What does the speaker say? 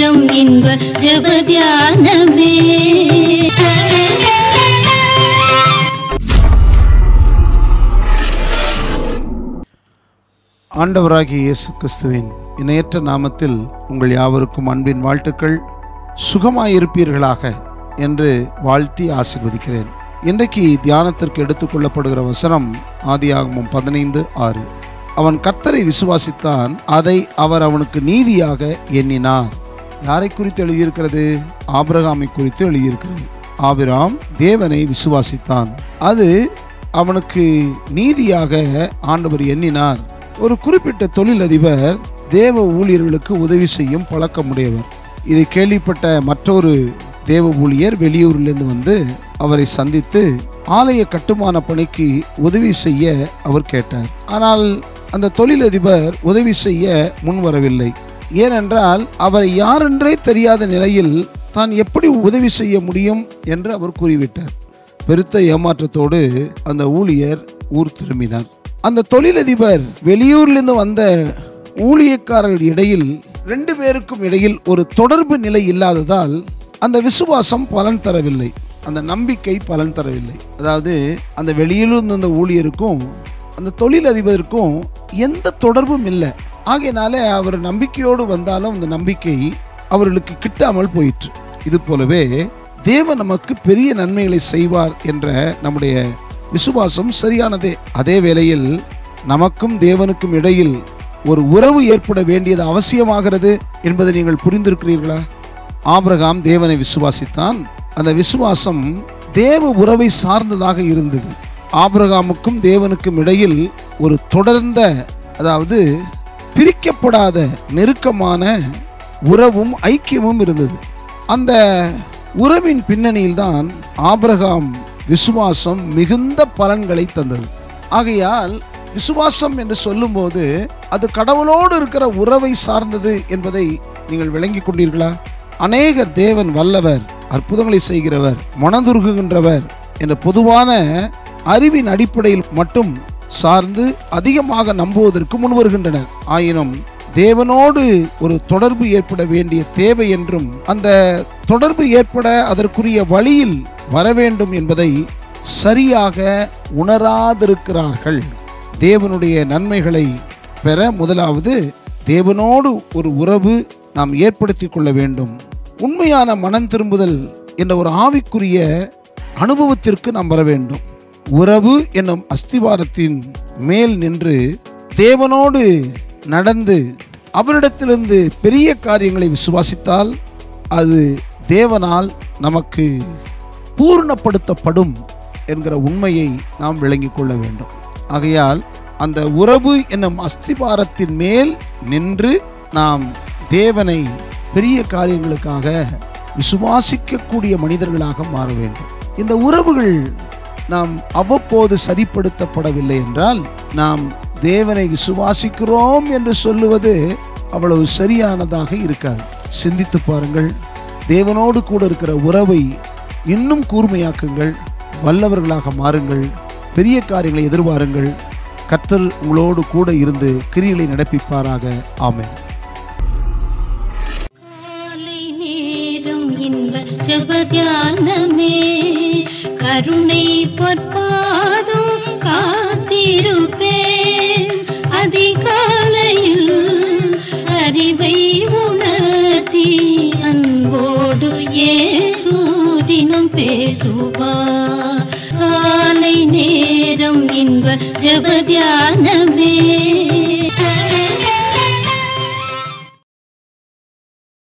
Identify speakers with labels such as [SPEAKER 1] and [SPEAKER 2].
[SPEAKER 1] நேரம் இன்ப ஜபத்தியானமே.
[SPEAKER 2] ஆண்டவராகிய இயேசு கிறிஸ்துவின் இணையற்ற நாமத்தில் உங்கள் யாவருக்கும் அன்பின் வாழ்த்துக்கள். சுகமாயிருப்பீர்களாக என்று வாழ்த்தி ஆசிர்வதிக்கிறேன். இன்றைக்கு தியானத்திற்கு எடுத்துக்கொள்ளப்படுகிற வசனம் ஆதியாகமும் பதினைந்து ஆறு. அவன் கர்த்தரை விசுவாசித்தான் அதை அவர் அவனுக்கு நீதியாக எண்ணினார். யாரை குறித்து எழுதியிருக்கிறது? ஆபிரகாமை குறித்து எழுதியிருக்கிறது. ஆபிராம் தேவனை விசுவாசித்தான். அது அவனுக்கு நீதியாக ஆண்டவர் எண்ணினார். ஒரு குறிப்பிட்ட தொழிலதிபர் தேவ ஊழியர்களுக்கு உதவி செய்யும் பழக்கமுடையவர். இதை கேள்விப்பட்ட மற்றொரு தேவ ஊழியர் வெளியூரிலிருந்து வந்து அவரை சந்தித்து ஆலய கட்டுமான பணிக்கு உதவி செய்ய அவர் கேட்டார். ஆனால் அந்த தொழிலதிபர் உதவி செய்ய முன்வரவில்லை. ஏனென்றால் அவர் யாரென்றே தெரியாத நிலையில் தான் எப்படி உதவி செய்ய முடியும் என்று அவர் கூறிவிட்டார். பெருத்த ஏமாற்றத்தோடு அந்த ஊழியர் ஊர் திரும்பினார். அந்த தொழிலதிபர் வெளியூரிலிருந்து வந்த ஊழியக்காரர்கள் இடையில் ரெண்டு பேருக்கும் இடையில் ஒரு தொடர்பு நிலை இல்லாததால் அந்த விசுவாசம் பலன் தரவில்லை. அந்த நம்பிக்கை பலன் தரவில்லை. அதாவது அந்த வெளியிலிருந்து அந்த ஊழியருக்கும் அந்த தொழிலதிபருக்கும் எந்த தொடர்பும் இல்லை. ஆகையினால அவர் நம்பிக்கையோடு வந்தாலும் அந்த நம்பிக்கை அவர்களுக்கு கிட்டாமல் போயிற்று. இது போலவே தேவன் நமக்கு பெரிய நன்மைகளை செய்வார் என்ற நம்முடைய விசுவாசம் சரியானதே. அதே வேளையில் நமக்கும் தேவனுக்கும் இடையில் ஒரு உறவு ஏற்பட வேண்டியது அவசியமாகிறது என்பதை நீங்கள் புரிந்திருக்கிறீர்களா? ஆபிரகாம் தேவனை விசுவாசித்தான். அந்த விசுவாசம் தேவ உறவை சார்ந்ததாக இருந்தது. ஆபிரகாமுக்கும் தேவனுக்கும் இடையில் ஒரு தொடர்ந்த அதாவது பிரிக்கப்படாத நெருக்கமான உறவும் ஐக்கியமும் இருந்தது. அந்த உறவின் பின்னணியில்தான் ஆபிரகாம் விசுவாசம் மிகுந்த பலன்களை தந்தது. ஆகையால் விசுவாசம் என்று சொல்லும்போது அது கடவுளோடு இருக்கிற உறவை சார்ந்தது என்பதை நீங்கள் விளங்கிக் கொண்டீர்களா? அநேகர் தேவன் வல்லவர் அற்புதங்களை செய்கிறவர் மனதுருகுகின்றவர் என்ற பொதுவான அறிவின் அடிப்படையில் மட்டும் சார்ந்து அதிகமாக நம்புவதற்கு முன்வருகின்றனர். ஆயினும் தேவனோடு ஒரு தொடர்பு ஏற்பட வேண்டிய தேவை என்றும் அந்த தொடர்பு ஏற்பட அதற்குரிய வழியில் வர வேண்டும் என்பதை சரியாக உணராதிருக்கிறார்கள். தேவனுடைய நன்மைகளை பெற முதலாவது தேவனோடு ஒரு உறவு நாம் ஏற்படுத்தி கொள்ள வேண்டும். உண்மையான மனம் திரும்புதல் என்ற ஒரு ஆவிக்குரிய அனுபவத்திற்கு நாம் வர வேண்டும். உறவு என்னும் அஸ்திவாரத்தின் மேல் நின்று தேவனோடு நடந்து அவரிடத்திலிருந்து பெரிய காரியங்களை விசுவாசித்தால் அது தேவனால் நமக்கு பூர்ணப்படுத்தப்படும் என்கிற உண்மையை நாம் விளங்கிக் கொள்ள வேண்டும். ஆகையால் அந்த உறவு என்னும் அஸ்திபாரத்தின் மேல் நின்று நாம் தேவனை பெரிய காரியங்களுக்காக விசுவாசிக்கக்கூடிய மனிதர்களாக மாற வேண்டும். இந்த உறவுகள் நாம் அவ்வப்போது சரிப்படுத்தப்படவில்லை என்றால் நாம் தேவனை விசுவாசிக்கிறோம் என்று சொல்லுவது அவ்வளவு சரியானதாக இருக்காது. சிந்தித்து பாருங்கள். தேவனோடு கூட இருக்கிற உறவை இன்னும் கூர்மையாக்குங்கள். வல்லவர்களாக மாறுங்கள். பெரிய காரியங்களை எதிர்பாருங்கள். கர்த்தர் உங்களோடு கூட இருந்து கிரிகளை நடப்பிப்பாராக. ஆமேன்.
[SPEAKER 1] காலை கருணை பொற்பாதம் காத்திருப்பேன். அதிகாலையில் அறிவை உணர்த்தி அன்போடு ஏசூதினம் பேசுவார். காலை நேரம் இன்ப ஜபத்தியானமே